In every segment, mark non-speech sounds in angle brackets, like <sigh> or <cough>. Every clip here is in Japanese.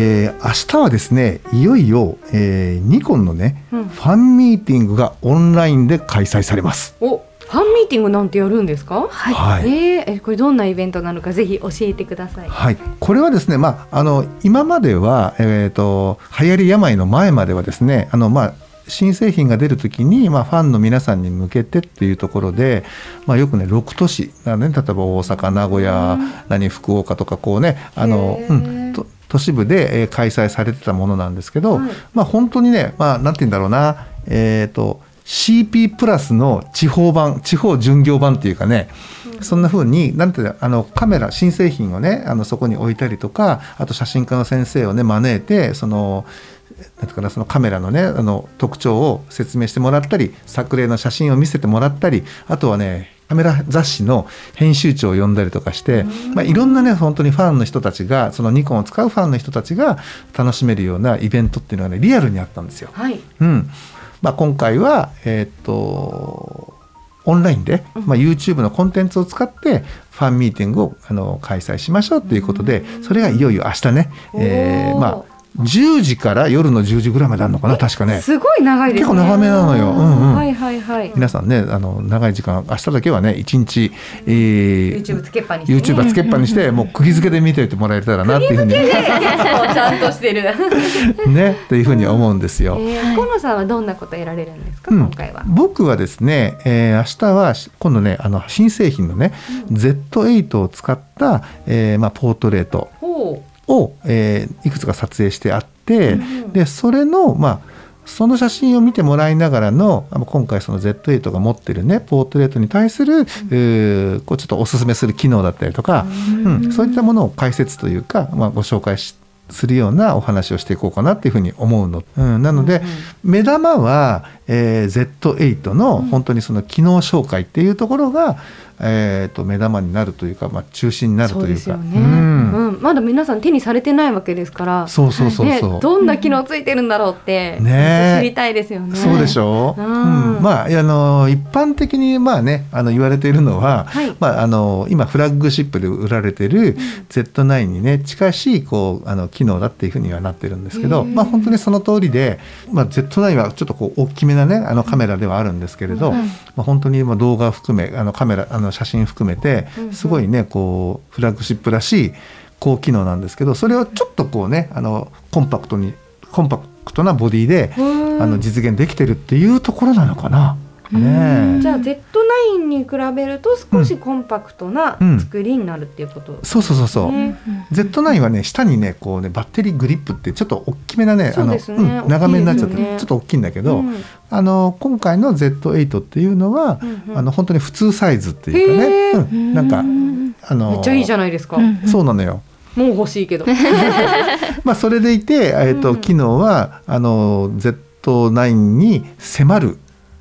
えー、明日はですね、いよいよ、えー、ニコンのね、うんファンミーティングがオンラインで開催されます。お、ファンミーティングなんてやるんですか？はい。はい。えーえ、これどんなイベントなのかぜひ教えてください。はい、これはですね、まあ、あの今までは、えー、と流行り病の前まではですねあの、まあ、新製品が出るときに、まあ、ファンの皆さんに向けてっていうところで、まあ、よくね6都市、あのね、例えば大阪名古屋、何福岡とかこうねあの、うん、と都市部で、えー開催されてたものなんですけど、はい。まあ、本当にね、まあ、なんて言うんだろうな、えー、と CP プラスの地方版地方巡業版っていうかね、そんな風になんていうのあのカメラ新製品をねあのそこに置いたりとかあと写真家の先生をね招いてそのなんかなそのカメラのねあの特徴を説明してもらったり作例の写真を見せてもらったりあとはねカメラ雑誌の編集長を呼んだりとかして、まあ、いろんなね本当にファンの人たちがそのニコンを使うファンの人たちが楽しめるようなイベントっていうのがねリアルにあったんですよ。はい。うん。まあ、今回は、えーっとオンラインで、まあ、YouTube のコンテンツを使ってファンミーティングをあの開催しましょうということでそれがいよいよ明日ね、えーまあ、10時から夜の10時ぐらいまであるのかな確かね。すごい長いですね。結構長めなのようんうんはいはいはい。皆さんねあの長い時間明日だけはね一日、えー YouTube つけっぱにして、ね。YouTube はつけっぱにしてもう釘付けで見ておいてもらえたらなっていうふうにちゃんとしてる。<laughs> ねというふうに思うんですよ。えー、河野さんはどんなことやられるんですか、うん今回は？僕はですね、えー明日はし今度ねあの新製品のね、Z8 を使った、えーまあ、ポートレートほを、えーいくつか撮影してあって、うんでそれのまあその写真を見てもらいながらの今回その Z8 が持ってるねポートレートに対する、うーこうちょっとおすすめする機能だったりとか、うん。そういったものを解説というか、まあ、ご紹介しするようなお話をしていこうかなっていうふうに思うの、うん、なので、目玉は、えー Z8 の本当にその機能紹介っていうところが、えー、と目玉になるというか、まあ、中心になるというか。ですよね、ううん。んまだ皆さん手にされてないわけですから。そうそうそうねそう、どんな機能ついてるんだろうって、ね。え知りたいですよね。そうでしょう、うん。うん。まあ、あの一般的にまあ、ね、あの言われているのは、はい。まあ、あの今フラッグシップで売られてる Z9 にね近しいこうあの機能だっていうふうにはなってるんですけど、まあ、本当にその通りで、まあ、Z9 はちょっとこう大きめな、ね、あのカメラではあるんですけれど、まあ、本当に動画含めあのカメラあの写真含めてうんすごいねこうフラッグシップらしい高機能なんですけどそれをちょっとこうねあのコンパクトにコンパクトなボディでうん。あの実現できてるっていうところなのかな。ねえ。じゃあ Z9 に比べると少しコンパクトなうん。作りになるっていうこと、そうそうそうそう。ね。Z9 はね下にねこうねバッテリーグリップってちょっと大きめなねあの、うん、長めになっちゃって、ちょっと大きいんだけど、うんあの今回の Z8 っていうのは、うんうん。あの本当に普通サイズっていうかね、うん、なんかあのめっちゃいいじゃないですか、うんそうなのよ。もう欲しいけど。<laughs> まあそれでいてえっ、と、うん機能はあの Z9 に迫る。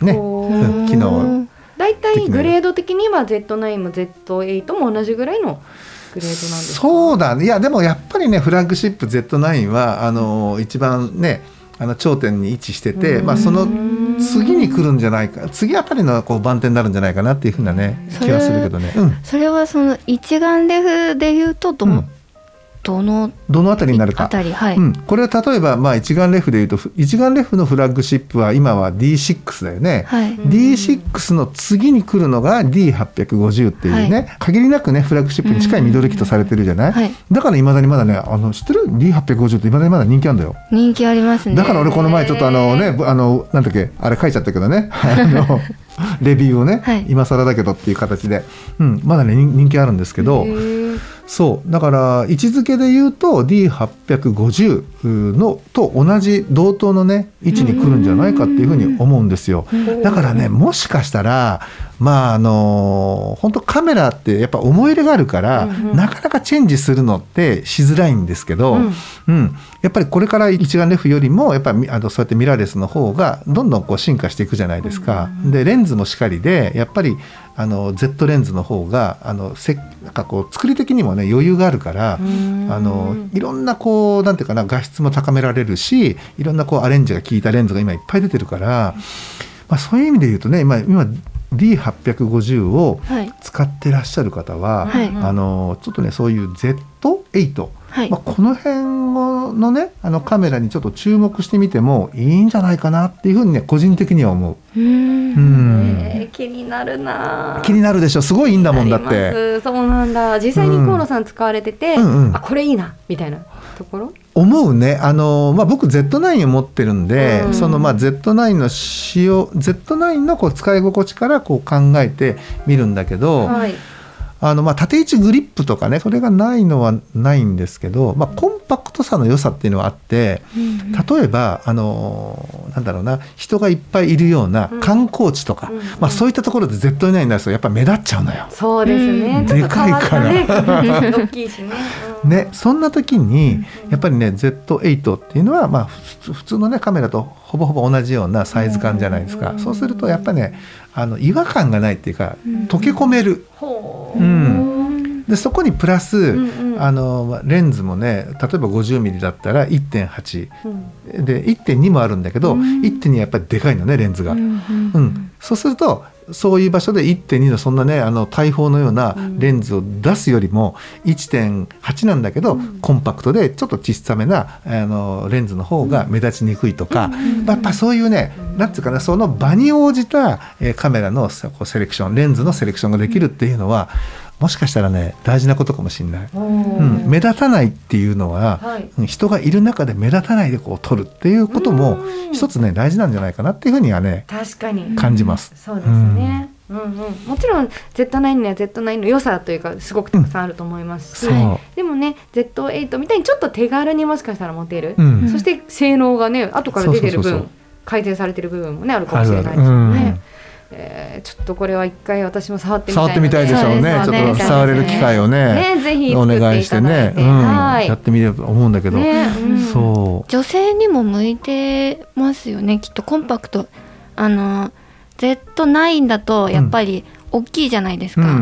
ね、こううん機能大体グレード的には Z9 も Z8 も同じぐらいのグレードなんですか？そうだね。いやでもやっぱりねフラッグシップ Z9 はあの一番ねあの頂点に位置してて、うん。まあ、その次に来るんじゃないか次あたりのこう番手になるんじゃないかなっていうふうなね気はするけどね、うん。それはその一眼レフで言うとど,、うんどのどのあたりになるか。はい、うん、これは例えば、まあ、一眼レフでいうとふ一眼レフのフラッグシップは今は D6 だよね、はい、D6 の次に来るのが D850 っていうね、はい。限りなくねフラッグシップに近いミドルキットされてるじゃない、はい。だからいまだにまだねあの知ってる？D850 っていまだにまだ人気あるんだよ。人気ありますね。だから俺この前ちょっとあのねあのなんだっけあれ書いちゃったけどね。<laughs> あのレビューをね、はい。今更だけどっていう形で、うん、まだね人人気あるんですけどそう。だから位置づけで言うと D850 のと同じ同等のね位置に来るんじゃないかっていうふうに思うんですよ。だからねもしかしたらまああの本当カメラってやっぱ思い入れがあるから、うんうん。なかなかチェンジするのってしづらいんですけど、うん。うん。やっぱりこれから一眼レフよりもやっぱりあのそうやってミラーレスの方がどんどんこう進化していくじゃないですか。でレンズもしかりでやっぱりあの Z レンズの方があのせなんかこう作り的にもね余裕があるから。あのいろんなこうなんていうかな画質も高められるしいろんなこうアレンジが効いたレンズが今いっぱい出てるから、まあ、そういう意味で言うとね今今 D850 をはい使ってらっしゃる方は、はいあのちょっとねそういう Z8、はい。まあ、この辺のねあのカメラにちょっと注目してみてもいいんじゃないかなっていうふうにね個人的には思う。うー。んうん。えー気になるな気になるでしょ。すごいいいんだもんだって。す。そうなんだ。実際に河野さん使われてて、うんうん。あこれいいなみたいな。ところ？思うね。あの、まあ、僕 Z9 を持ってるんで、うん。そのまあ Z9 の使用 Z9 のこう使い心地からこう考えてみるんだけど、はいあのまあ縦位置グリップとかねそれがないのはないんですけど、まあ、コンパクトさの良さっていうのはあって例えばあのなんだろうな人がいっぱいいるようなうん。観光地とか、うんまあ、そういったところで Z9 になるとやっぱ目立っちゃうのよ。そうですね、でかい形 <laughs> 大きいしね、うんね、そんな時にやっぱりね Z8 っていうのはまあ普通のねカメラとほぼほぼ同じようなサイズ感じゃないですか、うん。そうするとやっぱねあの違和感がないっていうかうん。溶け込める。ほう。うん。でそこにプラス、うんうん。あのまあレンズもね例えば 50mm だったら1.8うん。で1.2もあるんだけど、うん。1.2やっぱりでかいのねレンズが。うん。うん。そうするとそういう場所で1.2のそんなねあの大砲のようなレンズを出すよりも1.8なんだけど、コンパクトでちょっと小さめなあのレンズの方が目立ちにくいとか、やっぱそういうねなんていうかなその場に応じた、えーカメラのセレクションレンズのセレクションができるっていうのはもしかしたらね大事なことかもしれない。うん、目立たないっていうのは、はい。うん人がいる中で目立たないでこう撮るっていうこともうん。一つね大事なんじゃないかなっていうふうにはね確かに。感じます。そうですね、うん。うん、もちろん Z9 には Z9 の良さというかすごくたくさんあると思いますし、そう。でもね Z8 みたいにちょっと手軽にもしかしたら持てる、うん。そして性能がね後から出てる分そうそうそうそう。改善されてる部分もねあるかもしれないですよね。うん。えーちょっとこれは一回私も触ってみたい触ってみたいでしょうね。そうですちょっと触れる機会をねねぜひお願いしてね、うん。はい。やってみればと思うんだけど、ねうん。そう。女性にも向いてますよね。きっとコンパクト。あの Z9 だとやっぱり大きいじゃないですか、うん。うんう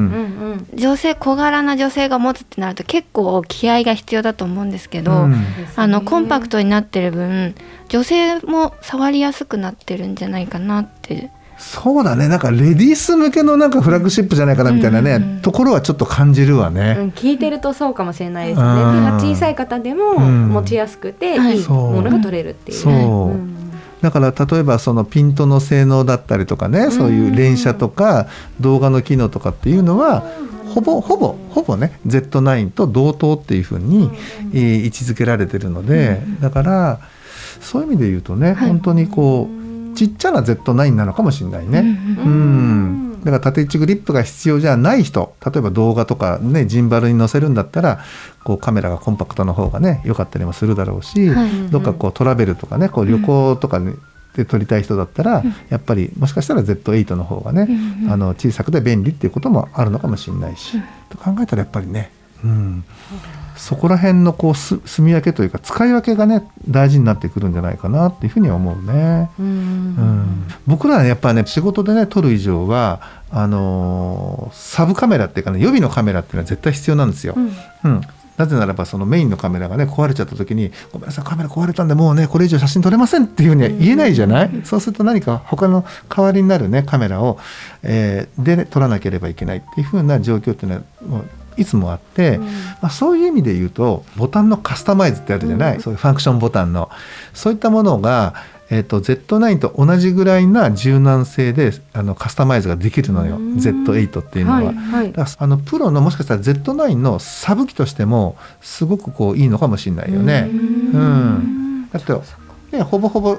ん。女性小柄な女性が持つってなると結構気合が必要だと思うんですけど、うん。あのコンパクトになってる分女性も触りやすくなってるんじゃないかなってそうだね。なんかレディース向けのなんかフラッグシップじゃないかなみたいなね、うん。うんうんところはちょっと感じるわね。うん、聞いてるとそうかもしれないですね。うん。手が小さい方でもうん。持ちやすくてはい。いいものが取れるっていう。そう。ん。だから例えばそのピントの性能だったりとかねそういう連写とか動画の機能とかっていうのはほぼほぼほぼね Z9 と同等っていうふうに、えー位置づけられてるのでだからそういう意味で言うとね、はい。本当にこうちっちゃな Z9 なのかもしれないね。うんうんだから縦位置グリップが必要じゃない人例えば動画とかねジンバルに載せるんだったらこうカメラがコンパクトの方がね良かったりもするだろうし、はい。どっかこうトラベルとかねこう旅行とかで撮りたい人だったら、やっぱりもしかしたら Z8 の方がね、うんうんあの小さくて便利っていうこともあるのかもしれないし、と考えたらやっぱりね、うん、そこら辺のこうす住み分けというか使い分けがね大事になってくるんじゃないかなっていうふうには思うね。うん。うん、僕らはやっぱね仕事でね撮る以上はあのーサブカメラっていうかね予備のカメラっていうのは絶対必要なんですよ。うん。うん。なぜならばそのメインのカメラがね壊れちゃった時に「ごめんなさいカメラ壊れたんでもうねこれ以上写真撮れません」っていうふうには言えないじゃない、そうすると何か他の代わりになるねカメラを、えーで、ね、撮らなければいけないっていうふうな状況っていうのはもういつもあって、まあ、そういう意味で言うとボタンのカスタマイズってあるじゃない、そういうファンクションボタンの。そういったものが、えー、と Z9 と同じぐらいな柔軟性であのカスタマイズができるのよ、うん。Z8 っていうのは。はいはい。あのプロのもしかしたら Z9 のサブ機としてもすごくこういいのかもしれないよね。うん。だって、ね、ほぼほぼ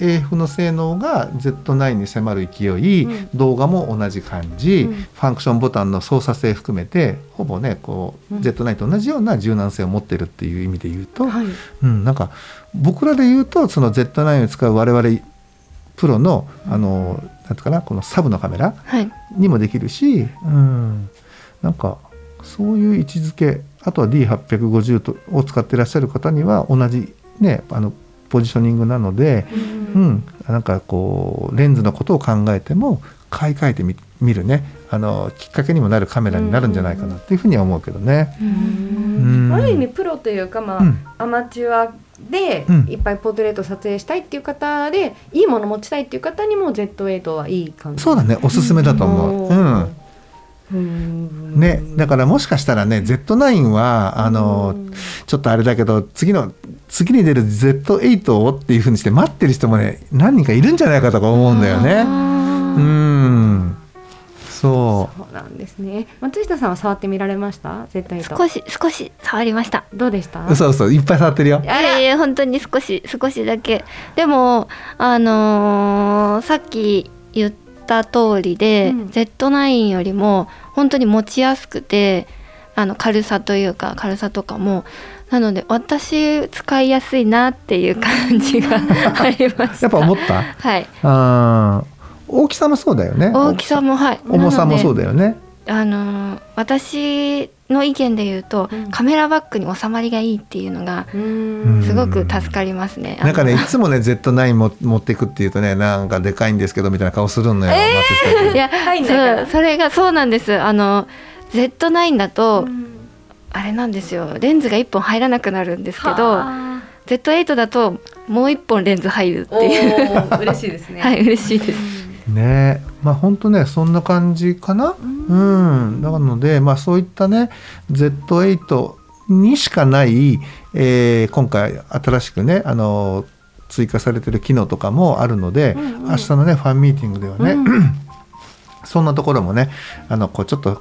AF の性能が Z9 に迫る勢い、うん。動画も同じ感じ、うん。ファンクションボタンの操作性含めてほぼねこう、うん。Z9 と同じような柔軟性を持ってるっていう意味で言うと、はい。うん、なんか僕らで言うとその Z9 を使う我々プロのあのなんてかなこのサブのカメラはい。にもできるし、うん、なんかそういう位置づけあとは D850 とを使ってらっしゃる方には同じねあのポジショニングなので、うん、なんかこうレンズのことを考えても買い替えてみ見るね。あのきっかけにもなるカメラになるんじゃないかなっていうふうには思うけどね。うん。うん。ある意味プロというか、まあうん。アマチュアでうん。いっぱいポートレート撮影したいっていう方で、いいもの持ちたいっていう方にも Z8 はいい感じ。そうだね。おすすめだと思う。うん。うん。ね、だからもしかしたらね Z9 はあのうんちょっとあれだけど次の次に出る Z8 をっていうふうにして待ってる人もね何人かいるんじゃないかとか思うんだよね。うあん。そそうなんですね。松下さんは触ってみられました？Z8 ー少し少し触りました。どうでした？う嘘嘘いっぱい触ってるよ。い。やいや本当に少し少しだけ。でもあのーさっき言った通りで、うん。Z9 よりも本当に持ちやすくてあの軽さというか軽さとかもなので私使いやすいなっていう感じが <laughs> ありましたやっぱ思った？はい。あー大きさもそうだよね。大きさもはい。重さもそうでだよね。あのー私の意見で言うと、うん。カメラバッグに収まりがいいっていうのがうん。すごく助かりますね。なんかねいつもね Z9 も持っていくっていうとねなんかでかいんですけどみたいな顔するのよ、松下君いや、入んないそうそれがそうなんです。あの Z9 だと、うん。あれなんですよ。レンズが一本入らなくなるんですけど、は Z8 だともう一本レンズ入るってあいう。嬉しいですね。はい、嬉しいです。ねまあ本当ねそんな感じかな？うん、なのでまあそういったね Z8 にしかない、えー今回新しくねあの追加されてる機能とかもあるので、うんうん。明日のねファンミーティングではね、うんそんなところもねあのこうちょっと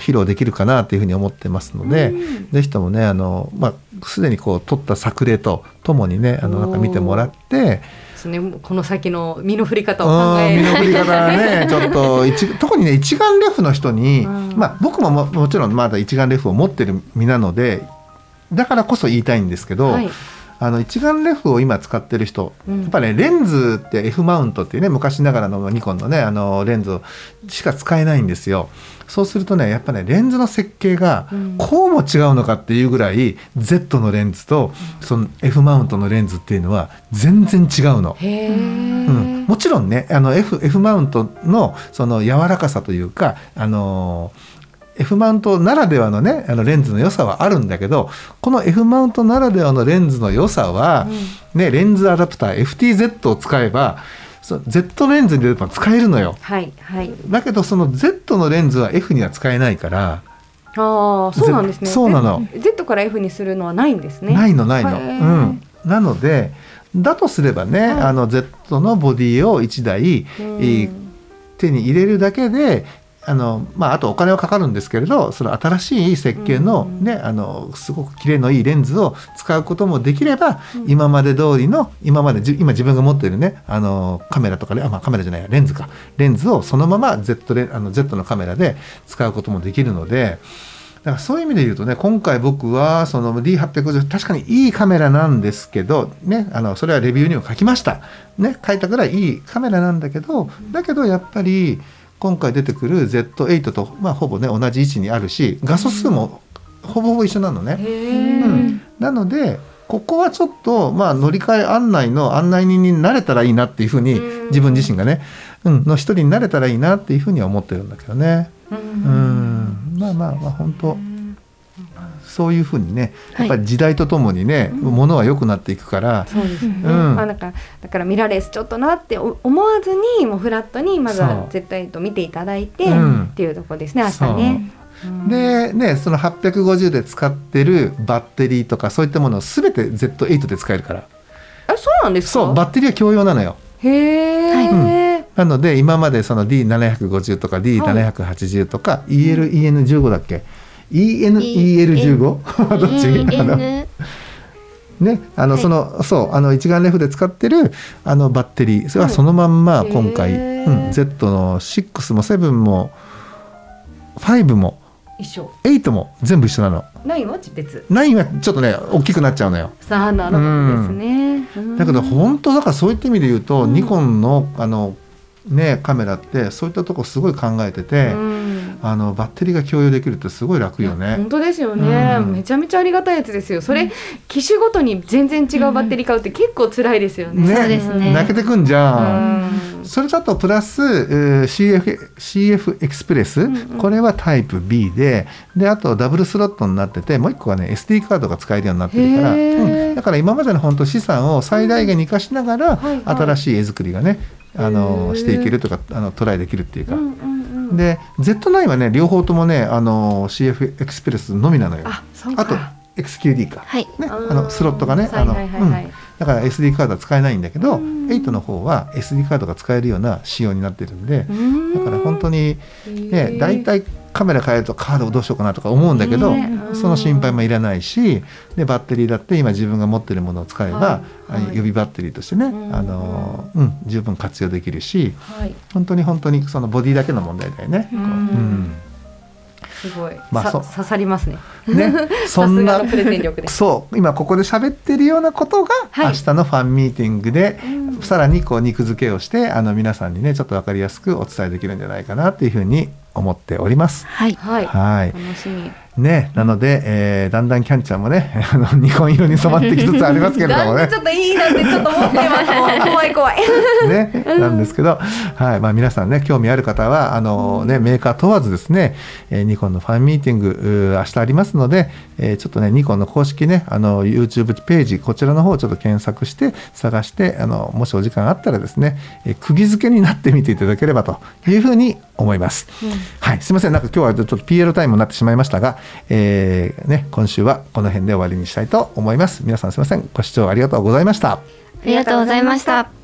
披露できるかなというふうに思ってますので、うん。ぜひともねあの、まあ、すでにこう撮った作例とともにねあのなんか見てもらって。ね。この先の身の振り方を考うんえ身の振り方がね <laughs> ちょっと一特にね一眼レフの人に、うん。まあ僕もももちろんまだ一眼レフを持ってる身なのでだからこそ言いたいんですけど、はいあの一眼レフを今使ってる人、うん。やっぱねレンズって F マウントっていうね昔ながらのニコンのねあのレンズしか使えないんですよ。そうするとねやっぱねレンズの設計がうん。こうも違うのかっていうぐらい Z のレンズとその F マウントのレンズっていうのは全然違うの。うん、もちろんねあの F, F マウントのその柔らかさというか、あのー F マウントならではのねあのレンズの良さはあるんだけどこの F マウントならではのレンズの良さは、ね、レンズアダプター FTZ を使えばそう Z レンズでも使えるのよ。はいはい。だけどその Z のレンズは F には使えないから、ああそうなんですね。そうなの。Z から F にするのはないんですね。ないのないの。うん、なのでだとすればね、はい。あの Z のボディを1台、うん。えー手に入れるだけであの、まあ、あとお金はかかるんですけれどその新しい設計の,、うん。ね、あのすごく綺麗のいいレンズを使うこともできれば、うん。今まで通りの今までじ今自分が持っているねあのカメラとかであ、まあ、カメラじゃないやレンズか。レンズをそのまま Z, レあの Z のカメラで使うこともできるので。だからそういう意味で言うとね今回僕はその D850 確かにいいカメラなんですけど、ね、あのそれはレビューにも書きました、ね、書いたぐらいいいカメラなんだけどだけどやっぱり今回出てくる Z8 と、まあ、ほぼね同じ位置にあるし画素数もほぼほぼ一緒なのね。うん。なのでここはちょっと、まあ、乗り換え案内の案内人になれたらいいなっていうふうにうん。自分自身がね、うん、の一人になれたらいいなっていうふうには思ってるんだけどね。ううんん。まあまあまあ本当そういうふうにねはい。やっぱり時代とともにね、ものは良くなっていくから、そうですね、うん。まあ、なんかだからミラーレスちょっとなってお思わずにもうフラットにまずはそう。Z8 見ていただいて、うん。っていうところですね明日ね。うん。でねその850で使ってるバッテリーとかそういったものを全て Z8 で使えるから。あそうなんですか？そうバッテリーは共用なのよ。へえ、なので今までその D750 とか D780 とか ELEN15 だっけ？ENEL15 <laughs> どっち？あのね、あのはい。そのそうあの一眼レフで使ってるあのバッテリー。それはそのまんま今回、へーうん。Z の6も7も5も一緒。8も全部一緒なの。ないは別。9はちょっとね大きくなっちゃうのよ。さあなるほどですね、だけど本当だからそういった意味で言うと、うん。ニコンのあのねカメラってそういったとこすごい考えてて、うんあのバッテリーが共有できるってすごい楽よね。本。当ですよね、うん。めちゃめちゃありがたいやつですよ。それ、機種ごとに全然違うバッテリー買うって結構辛いですよね、ね。そうですね。泣けてくんじゃん。うん。それだとプラス、えー CF, CF エクスプレス、んうん。これはタイプ B で。であとダブルスロットになっててもう一個はね SD カードが使えるようになってるから、うん。だから今までの本当資産を最大限に生かしながら、はいはい。新しい絵作りがねあへのー。していけるとかあのトライできるっていうか、うんうんうんで Z9 はね両方ともねあの CF エクスプレスのみなのよ。あと XQD か、はい。ね、あうんのスロットがねあのはいはいはいだから SD カードは使えないんだけどうん。8の方は SD カードが使えるような仕様になってるんでうん。だから本当にへねー。大体カメラ変えるとカードをどうしようかなとか思うんだけどね。その心配もいらないしでバッテリーだって今自分が持ってるものを使えば、はい。い予備バッテリーとしてね、うん。あのうん、十分活用できるしはい、本当に本当にそのボディだけの問題だよね。うん。うんすごい、まあそさ刺さりますね。ね、<laughs> そんな。そう。今ここで喋ってるようなことが、はい。明日のファンミーティングで、うん。さらにこう肉付けをしてあの皆さんにねちょっと分かりやすくお伝えできるんじゃないかなっていうふうに思っております。はいはい、はい。楽しみね、なので、えーだんだんキャンちゃんもね <laughs> あのニコン色に染まってきつつありますけれどもね。ちょっといいなってちょっと思ってます。怖い怖い <laughs> ね、なんですけど、はいまあ、皆さんね興味ある方はあの、ね、メーカー問わずですね、えーニコンのファンミーティング明日ありますので、えーちょっとねニコンの公式ねあの YouTube ページこちらの方をちょっと検索して探してあのもしお時間あったらですね、えー釘付けになってみていただければというふうに思います。はい、すみません。なんか今日はちょっと PL タイムになってしまいましたが、えーね、今週はこの辺で終わりにしたいと思います。皆さんすいませんご視聴ありがとうございました。ありがとうございました